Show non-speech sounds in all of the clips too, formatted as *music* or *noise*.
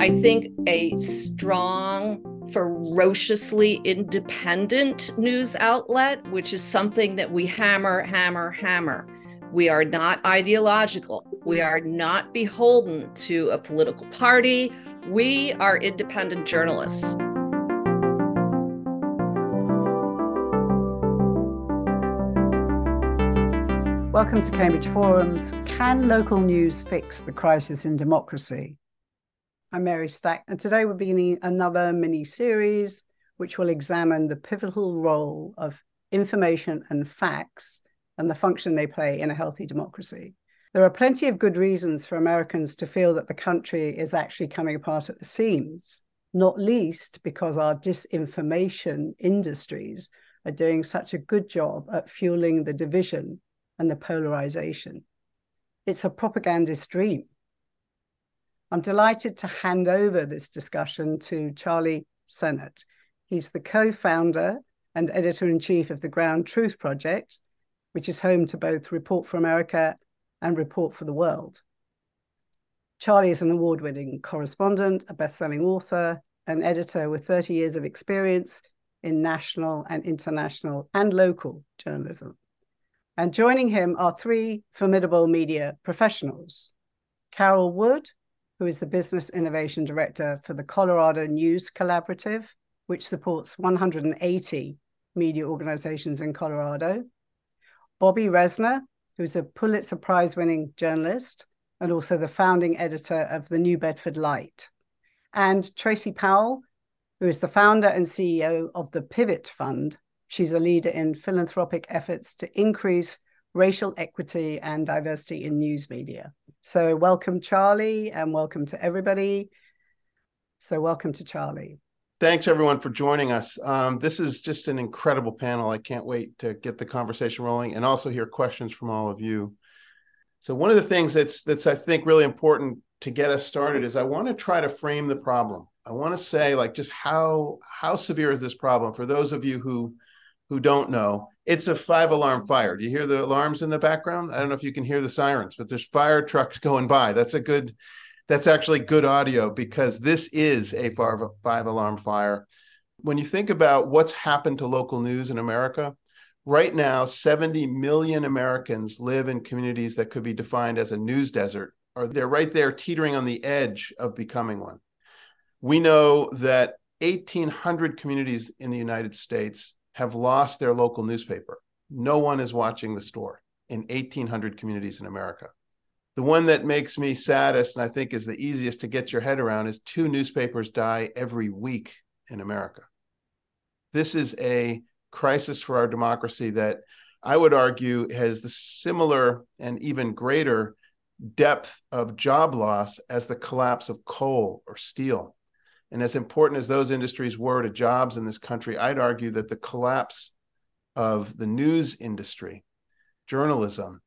I think a strong, ferociously independent news outlet, which is something that we hammer, hammer, hammer. We are not ideological. We are not beholden to a political party. We are independent journalists. Welcome to Cambridge Forums. Can local news fix the crisis in democracy? I'm Mary Stack, and today we're beginning another mini series which will examine the pivotal role of information and facts and the function they play in a healthy democracy. There are plenty of good reasons for Americans to feel that the country is actually coming apart at the seams, not least because our disinformation industries are doing such a good job at fueling the division and the polarization. It's a propagandist dream I'm delighted to hand over this discussion to Charlie Sennott. He's the co founder and editor in chief of the Ground Truth Project, which is home to both Report for America and Report for the World. Charlie is an award winning correspondent, a best selling author, an editor with 30 years of experience in national and international and local journalism. And joining him are three formidable media professionals Carol Wood, who is the Business Innovation Director for the Colorado News Collaborative, which supports 180 media organizations in Colorado. Bobby Roessner, who's a Pulitzer Prize winning journalist and also the founding editor of the New Bedford Light. And Tracie Powell, who is the founder and CEO of the Pivot Fund. She's a leader in philanthropic efforts to increase racial equity and diversity in news media. So, welcome, Charlie, and welcome to everybody. So, welcome to Charlie. Thanks, everyone, for joining us. Um, this is just an incredible panel. I can't wait to get the conversation rolling and also hear questions from all of you. So, one of the things that's that's I think really important to get us started is I want to try to frame the problem. I want to say like just how how severe is this problem for those of you who who don't know, it's a five alarm fire. Do you hear the alarms in the background? I don't know if you can hear the sirens, but there's fire trucks *laughs* going by. That's a good, that's actually good audio because this is a five, alarm fire. When you think about what's happened to local news in America, right now, 70 million Americans live in communities that could be defined as a news desert, or they're right there teetering on the edge of becoming one. We know that 1,800 communities in the United States have lost their local newspaper. No one is watching the store in 1,800 communities in America. The one that makes me saddest and I think is the easiest to get your head around is two newspapers die every week in America. This is a crisis for our democracy that I would argue has the similar and even greater depth of job loss as the collapse of coal or steel. And as important as those industries were to jobs in this country, I'd argue that the collapse of the news industry, journalism,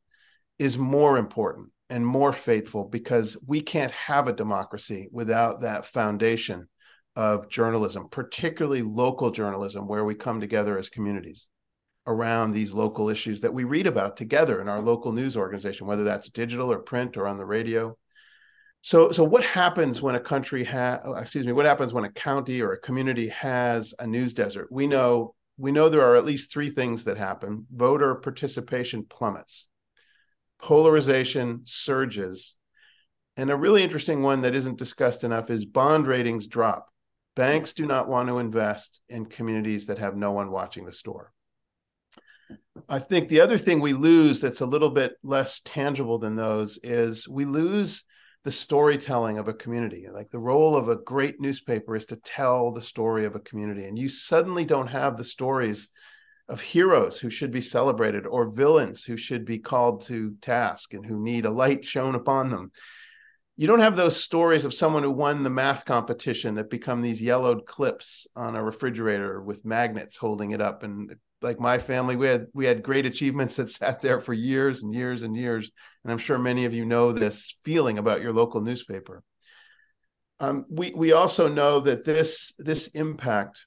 is more important and more fateful because we can't have a democracy without that foundation of journalism, particularly local journalism, where we come together as communities around these local issues that we read about together in our local news organization, whether that's digital or print or on the radio. So, so what happens when a country has, oh, excuse me, what happens when a county or a community has a news desert? We know we know there are at least three things that happen. Voter participation plummets, polarization surges, and a really interesting one that isn't discussed enough is bond ratings drop. Banks do not want to invest in communities that have no one watching the store. I think the other thing we lose that's a little bit less tangible than those is we lose the storytelling of a community. Like the role of a great newspaper is to tell the story of a community. And you suddenly don't have the stories of heroes who should be celebrated or villains who should be called to task and who need a light shown upon them. You don't have those stories of someone who won the math competition that become these yellowed clips on a refrigerator with magnets holding it up and like my family we had we had great achievements that *laughs* sat there for years and years and years. And i'm sure many of you know this feeling about your local newspaper. Um, we we also know that this this impact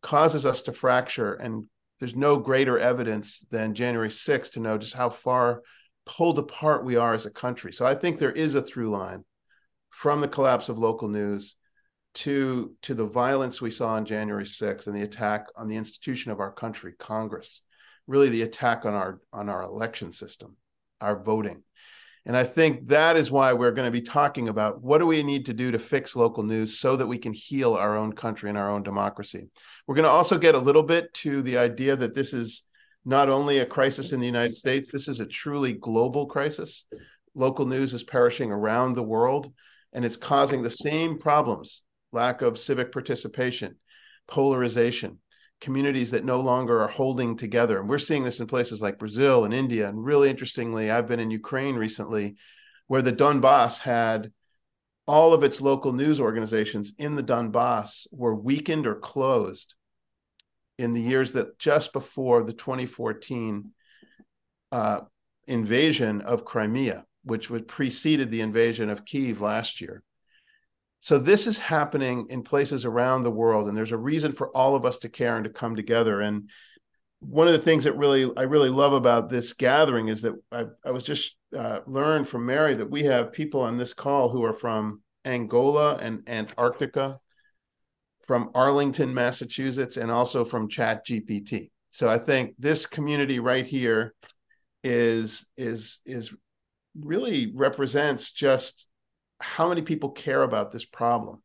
causes us to fracture and there's no greater evidence than january 6th to know just how far pulled apart we are as a country. So i think there is a through line from the collapse of local news to to the violence we saw on January 6th and the attack on the institution of our country, Congress, really the attack on our on our election system, our voting. And I think that is why we're going to be talking about what do we need to do to fix local news so that we can heal our own country and our own democracy. We're going to also get a little bit to the idea that this is not only a crisis in the United States, this is a truly global crisis. Local news is perishing around the world, and it's causing the same problems lack of civic participation, polarization, communities that no longer are holding together. And we're seeing this in places like Brazil and India. And really interestingly, I've been in Ukraine recently, where the Donbass had all of its local news organizations in the Donbass were weakened or closed in the years that just before the 2014 uh, invasion of Crimea, which would preceded the invasion of Kiev last year. So this is happening in places around the world, and there's a reason for all of us to care and to come together. And one of the things that really I really love about this gathering is that I, I was just uh, learned from Mary that we have people on this call who are from Angola and Antarctica, from Arlington, Massachusetts, and also from Chat GPT. So I think this community right here is is is really represents just how many people care about this problem.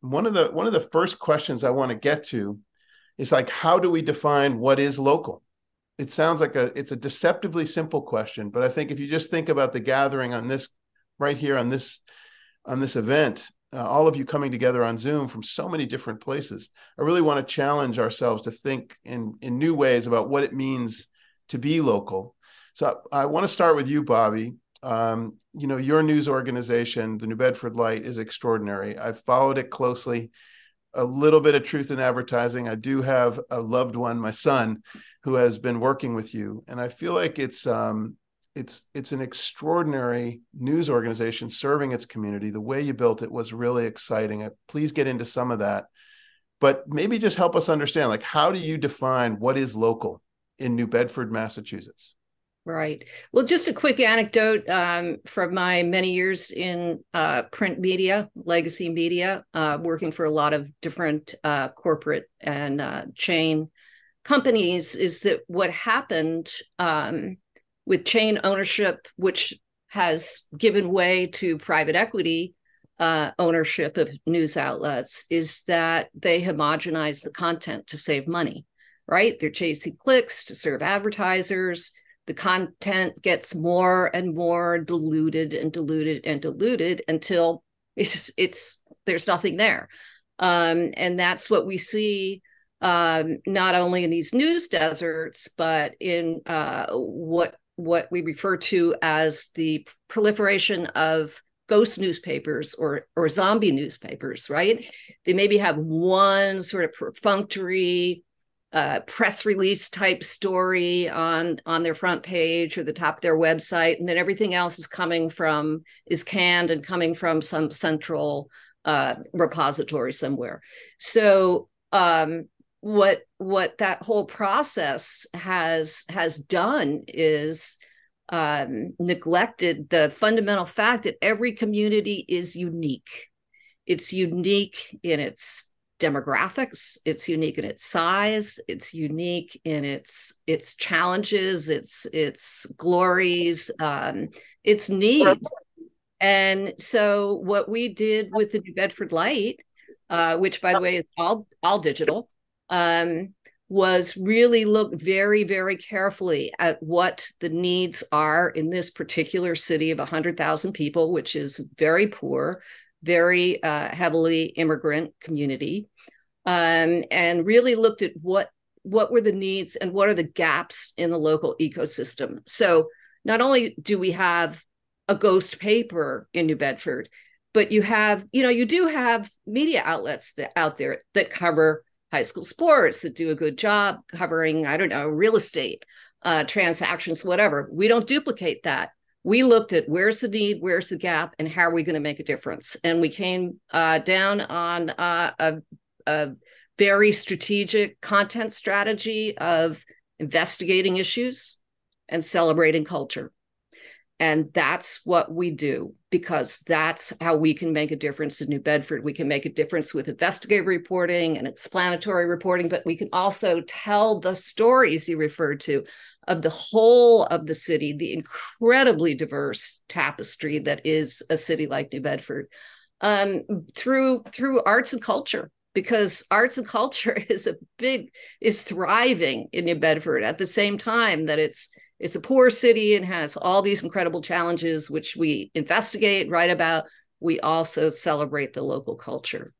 One of the one of the first questions I want to get to is like how do we define what is local? It sounds like a it's a deceptively simple question, but I think if you just think about the gathering on this right here on this on this event, uh, all of you coming together on Zoom from so many different places, I really want to challenge ourselves to think in in new ways about what it means to be local. So I, I want to start with you, Bobby. Um, you know, your news organization, the New Bedford Light, is extraordinary. I've followed it closely. A little bit of truth in advertising. I do have a loved one, my son, who has been working with you, and I feel like it's um, it's it's an extraordinary news organization serving its community. The way you built it was really exciting. Please get into some of that, but maybe just help us understand, like, how do you define what is local in New Bedford, Massachusetts? Right. Well, just a quick anecdote um, from my many years in uh, print media, legacy media, uh, working for a lot of different uh, corporate and uh, chain companies, is that what happened um, with chain ownership, which has given way to private equity uh, ownership of news outlets, is that they homogenize the content to save money, right? They're chasing clicks to serve advertisers the content gets more and more diluted and diluted and diluted until it's it's there's nothing there. Um, and that's what we see um, not only in these news deserts but in uh, what what we refer to as the proliferation of ghost newspapers or or zombie newspapers right? They maybe have one sort of perfunctory uh, press release type story on on their front page or the top of their website, and then everything else is coming from is canned and coming from some central uh, repository somewhere. So um, what what that whole process has has done is um, neglected the fundamental fact that every community is unique. It's unique in its demographics. It's unique in its size. It's unique in its its challenges its its glories. Um, its needs. And so what we did with the new bedford light uh, which by the way is all all digital um, was really look very very carefully at what the needs are in this particular city of 100000 people which is very poor very uh, heavily immigrant community, um, and really looked at what what were the needs and what are the gaps in the local ecosystem. So not only do we have a ghost paper in New Bedford, but you have you know you do have media outlets that out there that cover high school sports that do a good job covering I don't know real estate uh, transactions, whatever. We don't duplicate that we looked at where's the need, where's the gap, and how are we going to make a difference. And we came uh, down on uh, a, a very strategic content strategy of investigating issues and celebrating culture. And that's what we do because that's how we can make a difference in New Bedford. We can make a difference with investigative reporting and explanatory reporting, but we can also tell the stories you referred to of the whole of the city, the incredibly diverse tapestry that is a city like New Bedford, um, through through arts and culture. Because arts and culture *laughs* is a big is thriving in New Bedford at the same time that it's it's a poor city and has all these incredible challenges which we investigate write about. We also celebrate the local culture.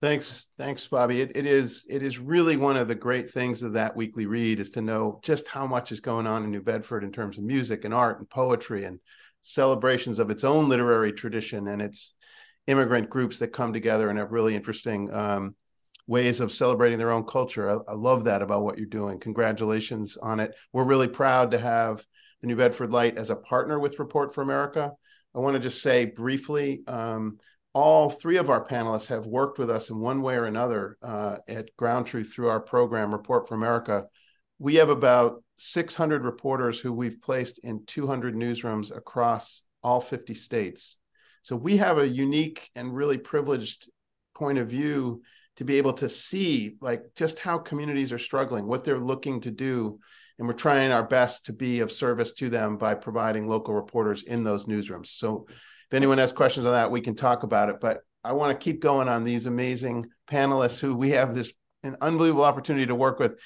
Thanks thanks bobby. It, it is it is really one of the great things of that weekly read is to know just how much is going on in new bedford in terms of music and art and poetry and celebrations of its own literary tradition and its immigrant groups that come together and have really interesting um, ways of celebrating their own culture. I, I, love that about what you're doing. Congratulations on it. We're really proud to have the New Bedford Light as a partner with Report for America. I want to just say briefly um, all three of our panelists have worked with us in one way or another uh, at Ground Truth through our program, Report for America. We have about 600 reporters who we've placed in 200 newsrooms across all 50 states. So we have a unique and really privileged point of view to be able to see like just how communities are struggling, what they're looking to do. And we're trying our best to be of service to them by providing local reporters in those newsrooms. So if anyone has questions on that, we can talk about it. But I want to keep going on these amazing panelists who we have this an unbelievable opportunity to work with.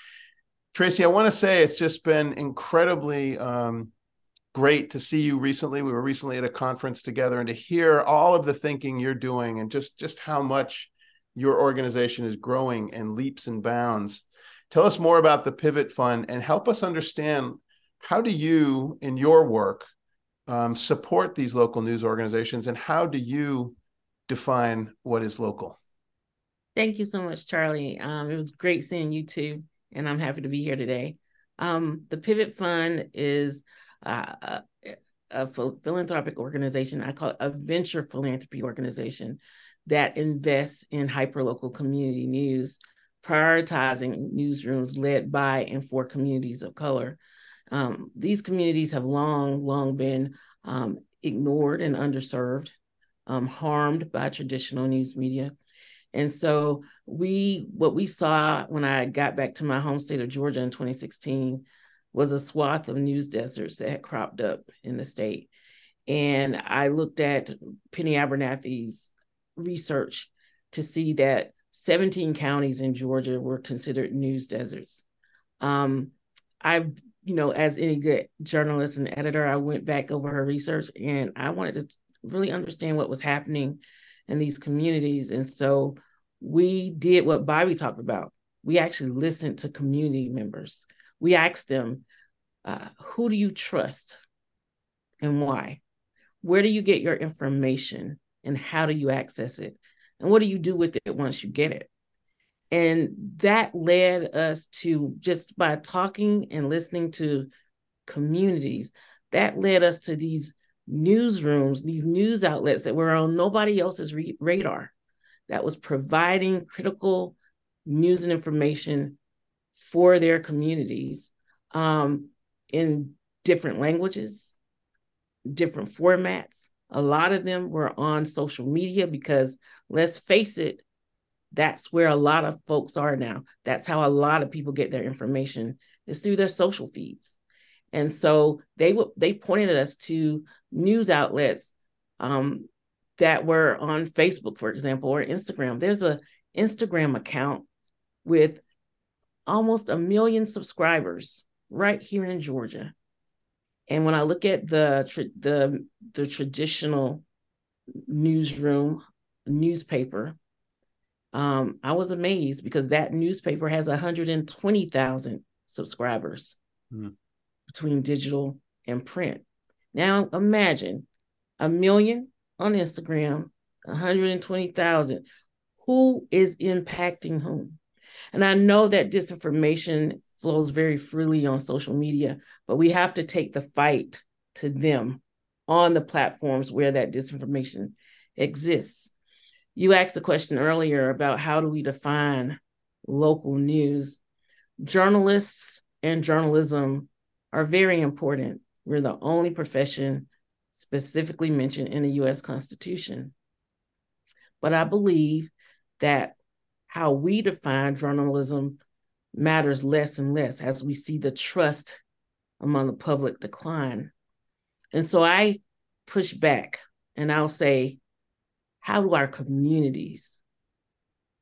Tracie, I want to say it's just been incredibly um, great to see you recently. We were recently at a conference together, and to hear all of the thinking you're doing, and just just how much your organization is growing and leaps and bounds. Tell us more about the Pivot Fund and help us understand how do you, in your work, um, support these local news organizations and how do you define what is local? Thank you so much, Charlie. Um, it was great seeing you too, and I'm happy to be here today. Um, the Pivot Fund is uh, a, a philanthropic organization. I call it a venture philanthropy organization that invests in hyperlocal community news, prioritizing newsrooms led by and for communities of color. Um, these communities have long, long been um, ignored and underserved, um, harmed by traditional news media. And so we, what we saw when I got back to my home state of Georgia in 2016 was a swath of news deserts that had cropped up in the state. And I looked at Penny Abernathy's research to see that 17 counties in Georgia were considered news deserts. Um, I, you know, as any good journalist and editor, I went back over her research and I wanted to really understand what was happening in these communities. And so we did what Bobby talked about. We actually listened to community members. We asked them, uh, who do you trust and why? Where do you get your information? And how do you access it? And what do you do with it once you get it? And that led us to just by talking and listening to communities that led us to these newsrooms these news outlets that were on nobody else's re- radar that was providing critical news and information for their communities um, in different languages different formats a lot of them were on social media because let's face it, that's where a lot of folks are now. That's how a lot of people get their information is through their social feeds. And so they would they pointed us to news outlets um, that were on Facebook, for example, or Instagram. There's a Instagram account with almost a million subscribers right here in Georgia. And when I look at the the the traditional newsroom newspaper, um, I was amazed because that newspaper has 120,000 subscribers mm. between digital and print. Now imagine a million on Instagram, 120,000. Who is impacting whom? And I know that disinformation flows very freely on social media, but we have to take the fight to them on the platforms where that disinformation exists. You asked a question earlier about how do we define local news. Journalists and journalism are very important. We're the only profession specifically mentioned in the US Constitution. But I believe that how we define journalism matters less and less as we see the trust among the public decline. And so I push back and I'll say, how do our communities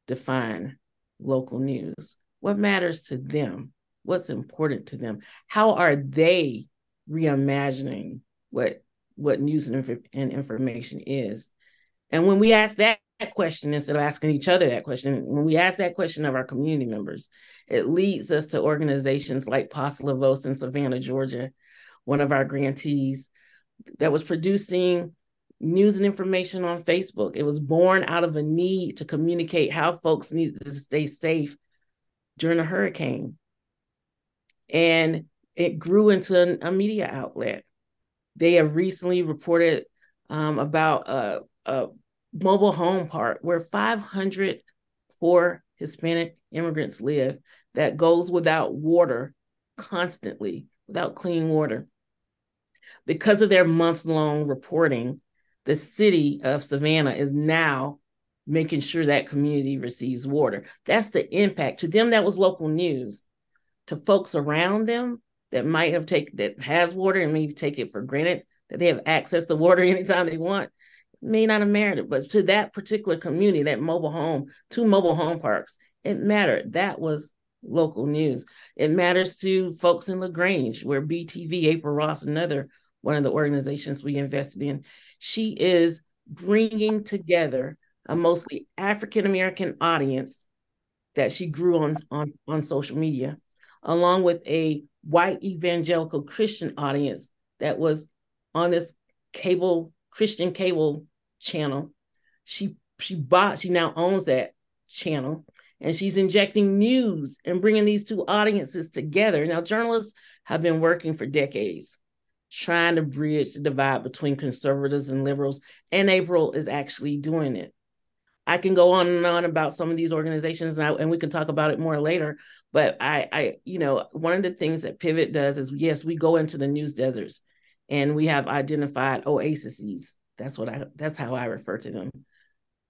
define local news? What matters to them? What's important to them? How are they reimagining what what news and, and information is? And when we ask that question instead of asking each other that question, when we ask that question of our community members, it leads us to organizations like Pax La Voz in Savannah, Georgia, one of our grantees that was producing news and information on Facebook. It was born out of a need to communicate how folks need to stay safe during a hurricane. And it grew into a media outlet. They have recently reported um, about a, a mobile home park where 500 poor Hispanic immigrants live that goes without water constantly, without clean water. Because of their month long reporting, the city of Savannah is now making sure that community receives water. That's the impact. To them, that was local news. To folks around them that might have taken that has water and maybe take it for granted that they have access to water *laughs* anytime they want, may not have mattered. But to that particular community, that mobile home, two mobile home parks, it mattered. That was local news. It matters to folks in LaGrange, where BTV, April Ross, another one of the organizations we invested in, she is bringing together a mostly African American audience that she grew on, on, on social media, along with a white evangelical Christian audience that was on this cable Christian cable channel. She she bought she now owns that channel and she's injecting news and bringing these two audiences together. Now journalists have been working for decades trying to bridge the divide between conservatives and liberals and April is actually doing it. I can go on and on about some of these organizations and, I, and we can talk about it more later. But I, I, you know, one of the things that Pivot does is yes, we go into the news deserts and we have identified oases. That's what I, that's how I refer to them.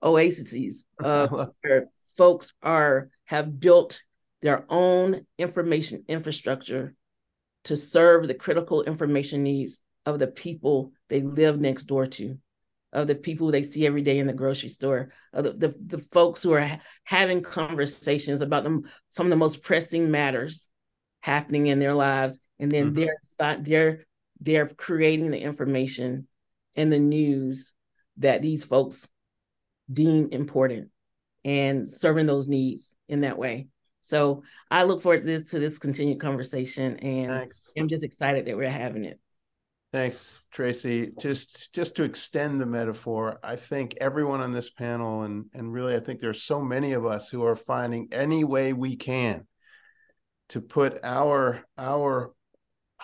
Oases *laughs* uh, where folks are, have built their own information infrastructure to serve the critical information needs of the people they live next door to of the people they see every day in the grocery store, of the, the, the folks who are ha- having conversations about them, some of the most pressing matters happening in their lives. And then mm-hmm. they're, they're, they're creating the information and the news that these folks deem important and serving those needs in that way. So I look forward to this to this continued conversation and Thanks. I'm just excited that we're having it. Thanks, Tracie. Just just to extend the metaphor, I think everyone on this panel and and really I think there's so many of us who are finding any way we can to put our our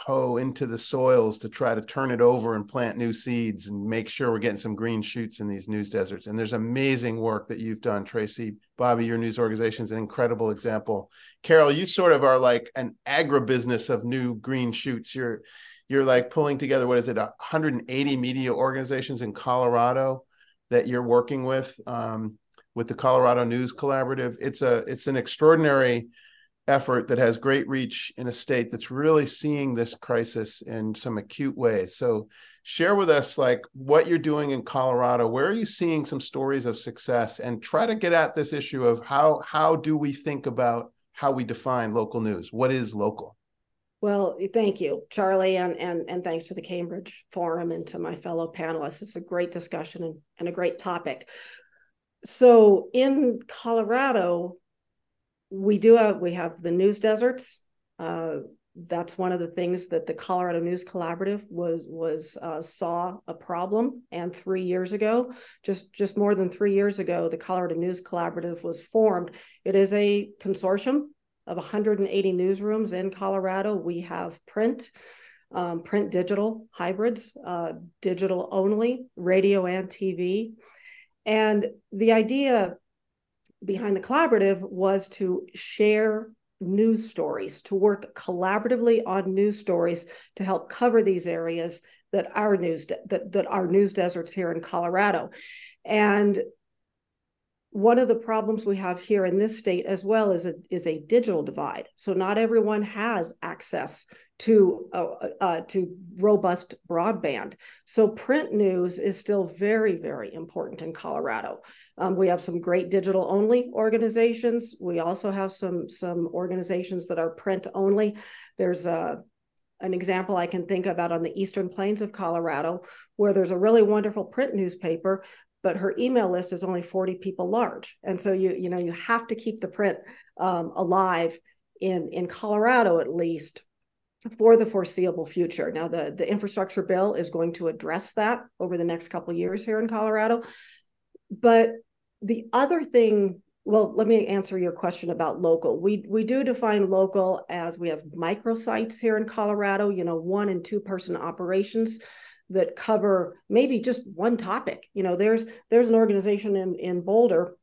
hoe into the soils to try to turn it over and plant new seeds and make sure we're getting some green shoots in these news deserts. And there's amazing work that you've done, Tracie. Bobby, your news organization is an incredible example. Carol, you sort of are like an agribusiness of new green shoots. You're you're like pulling together what is it 180 media organizations in colorado that you're working with um, with the colorado news collaborative it's a it's an extraordinary effort that has great reach in a state that's really seeing this crisis in some acute ways. So share with us like what you're doing in colorado. Where are you seeing some stories of success? And try to get at this issue of how how do we think about how we define local news? What is local? Well, thank you, Charlie, and, and, and thanks to the Cambridge Forum and to my fellow panelists. It's a great discussion and, and a great topic. So in Colorado, we do have we have the news deserts. Uh, that's one of the things that the Colorado News Collaborative was was uh, saw a problem. And three years ago, just just more than three years ago, the Colorado News Collaborative was formed. It is a consortium of 180 newsrooms in Colorado. We have print, um, print digital hybrids, uh, digital only, radio and TV. And the idea behind the collaborative was to share news stories, to work collaboratively on news stories to help cover these areas that our news de- that, that our news deserts here in Colorado. And one of the problems we have here in this state as well is a, is a digital divide. So not everyone has access to uh, uh, to robust broadband. So print news is still very very important in Colorado. Um, we have some great digital only organizations. We also have some some organizations that are print only. There's a an example I can think about on the eastern plains of Colorado, where there's a really wonderful print newspaper, but her email list is only 40 people large. And so you you know you have to keep the print um, alive in in colorado at least for the foreseeable future. Now the the infrastructure bill is going to address that over the next couple years here in colorado. But the other thing well let me answer your question about local. We we do define local as we have microsites here in colorado you know one and two person operations that cover maybe just one topic. You know, there's there's an organization in in Boulder,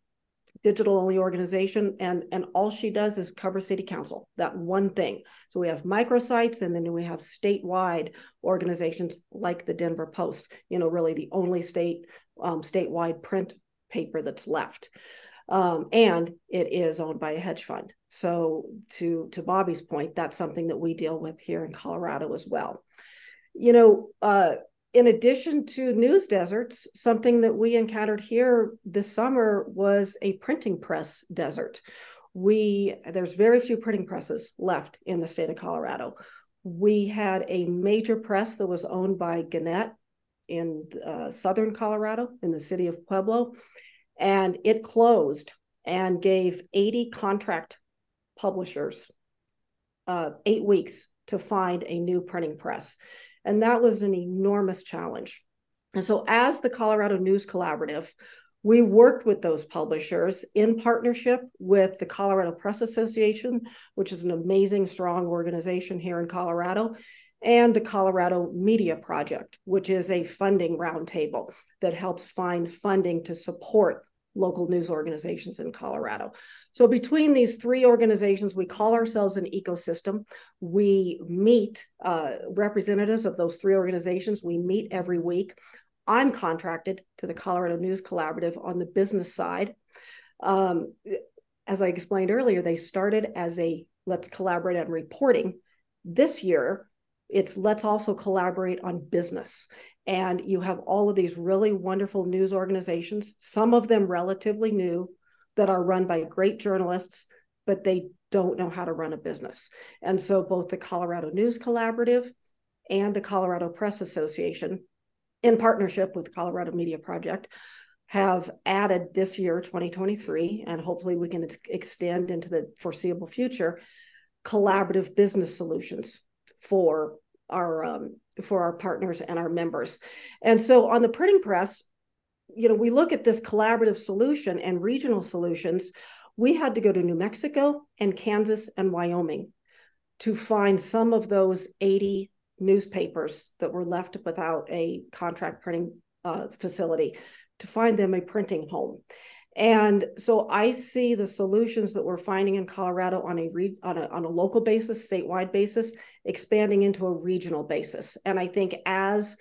digital only organization, and and all she does is cover city council, that one thing. So we have microsites, and then we have statewide organizations like the Denver Post. You know, really the only state um, statewide print paper that's left. Um, and it is owned by a hedge fund. So to to Bobby's point, that's something that we deal with here in Colorado as well. You know, uh, in addition to news deserts, something that we encountered here this summer was a printing press desert. We there's very few printing presses left in the state of Colorado. We had a major press that was owned by Gannett in uh, southern Colorado, in the city of Pueblo, and it closed and gave 80 contract publishers uh, eight weeks to find a new printing press. And that was an enormous challenge. And so, as the Colorado News Collaborative, we worked with those publishers in partnership with the Colorado Press Association, which is an amazing, strong organization here in Colorado, and the Colorado Media Project, which is a funding roundtable that helps find funding to support local news organizations in Colorado. So between these three organizations, we call ourselves an ecosystem. We meet uh, representatives of those three organizations. We meet every week. I'm contracted to the Colorado News Collaborative on the business side. Um, as I explained earlier, they started as a let's collaborate on reporting. This year, it's let's also collaborate on business and you have all of these really wonderful news organizations, some of them relatively new, that are run by great journalists, but they don't know how to run a business. And so both the Colorado News Collaborative and the Colorado Press Association, in partnership with Colorado Media Project, have added this year, 2023, and hopefully we can ex- extend into the foreseeable future, collaborative business solutions for our um, for our partners and our members. And so on the printing press, you know, we look at this collaborative solution and regional solutions. We had to go to New Mexico and Kansas and Wyoming to find some of those 80 newspapers that were left without a contract printing uh, facility to find them a printing home. And so I see the solutions that we're finding in Colorado on a, re- on a on a local basis, statewide basis, expanding into a regional basis. And I think as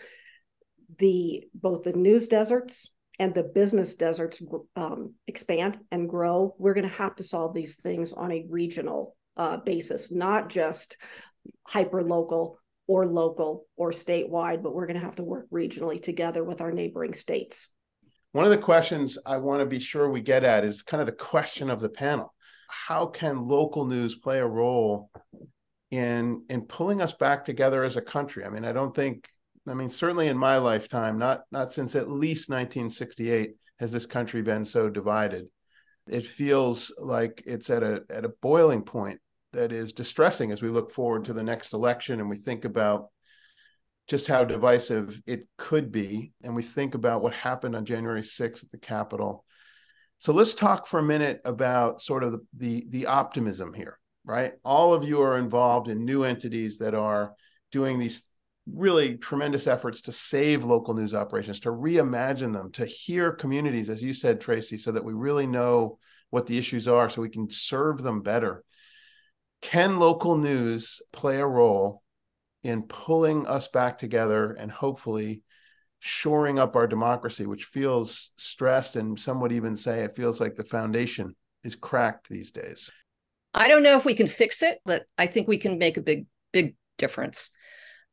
the both the news deserts and the business deserts um, expand and grow, we're going to have to solve these things on a regional uh, basis, not just hyper local or local or statewide, but we're going to have to work regionally together with our neighboring states. One of the questions I want to be sure we get at is kind of the question of the panel. How can local news play a role in in pulling us back together as a country? I mean, I don't think I mean certainly in my lifetime, not not since at least 1968 has this country been so divided. It feels like it's at a at a boiling point that is distressing as we look forward to the next election and we think about just how divisive it could be. And we think about what happened on January 6th at the Capitol. So let's talk for a minute about sort of the, the, the optimism here, right? All of you are involved in new entities that are doing these really tremendous efforts to save local news operations, to reimagine them, to hear communities, as you said, Tracie, so that we really know what the issues are so we can serve them better. can local news play a role in pulling us back together and hopefully shoring up our democracy, which feels stressed and some would even say it feels like the foundation is cracked these days? I don't know if we can fix it, but I think we can make a big, big difference.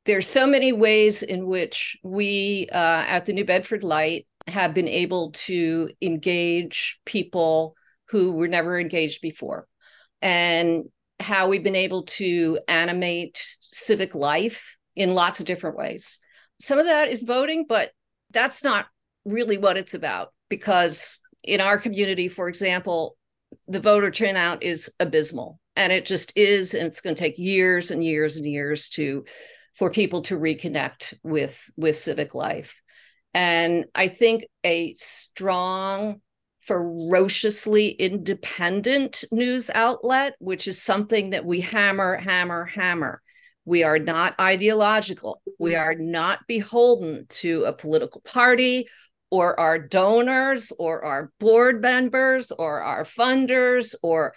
There's so many ways in which we uh, at the New Bedford Light have been able to engage people who were never engaged before, and how we've been able to animate civic life in lots of different ways. Some of that is voting, but that's not really what it's about because in our community, for example, the voter turnout is abysmal and it just is and it's going to take years and years and years to for people to reconnect with with civic life and i think a strong ferociously independent news outlet which is something that we hammer hammer hammer. We are not ideological. We mm-hmm. are not beholden to a political party or our donors or our board members or our funders or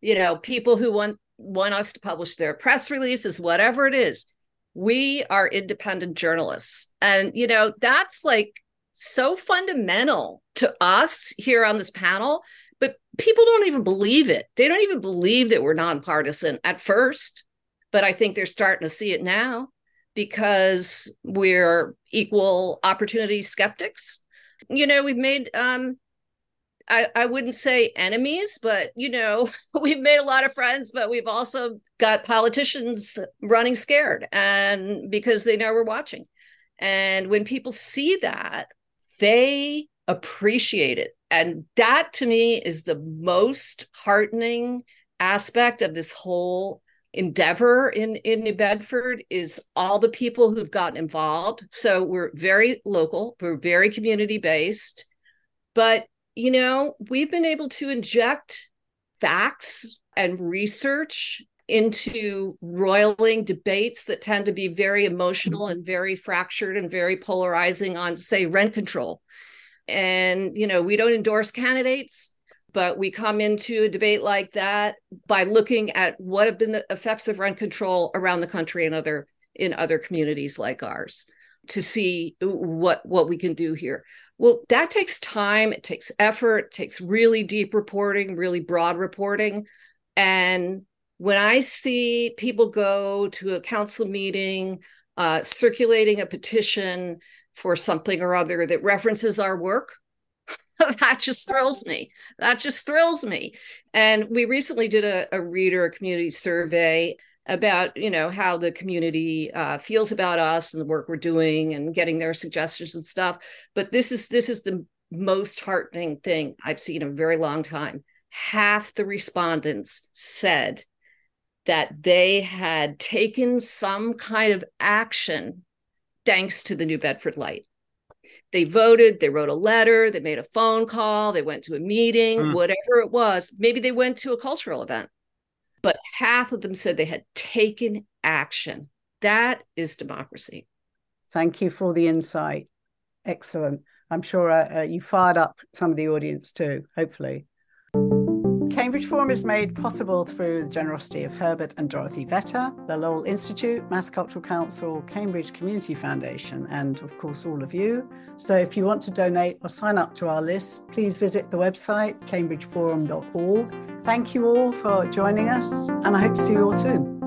you know people who want want us to publish their press releases whatever it is. We are independent journalists. And you know that's like so fundamental to us here on this panel but people don't even believe it they don't even believe that we're nonpartisan at first but i think they're starting to see it now because we're equal opportunity skeptics you know, we've made um I, I wouldn't say enemies, but you know, *laughs* we've made a lot of friends, but we've also got politicians running scared and because they know we're watching. And when people see that, they appreciate it. And that to me is the most heartening aspect of this whole endeavor in in New Bedford is all the people who've gotten involved. So we're very local, we're very community based, but you know, we've been able to inject facts and research into roiling debates that tend to be very emotional and very fractured and very polarizing on say rent control. And you know, we don't endorse candidates but we come into a debate like that by looking at what have been the effects of rent control around the country and other in other communities like ours to see what what we can do here well that takes time it takes effort it takes really deep reporting really broad reporting and when i see people go to a council meeting uh, circulating a petition for something or other that references our work *laughs* that just thrills me. That just thrills me. And we recently did a, a reader a community survey about you know how the community uh, feels about us and the work we're doing and getting their suggestions and stuff. But this is this is the most heartening thing I've seen in a very long time. Half the respondents said that they had taken some kind of action thanks to the New Bedford Light they voted, they wrote a letter, they made a phone call, they went to a meeting, mm. whatever it was. Maybe they went to a cultural event, but half of them said they had taken action. That is democracy. Thank you for the insight. Excellent. I'm sure uh, uh, you fired up some of the audience too, hopefully. Cambridge Forum is made possible through the generosity of Herbert and Dorothy Vetter, the Lowell Institute, Mass Cultural Council, Cambridge Community Foundation, and of course, all of you. So if you want to donate or sign up to our list, please visit the website cambridgeforum.org. Thank you all for joining us, and I hope to see you all soon.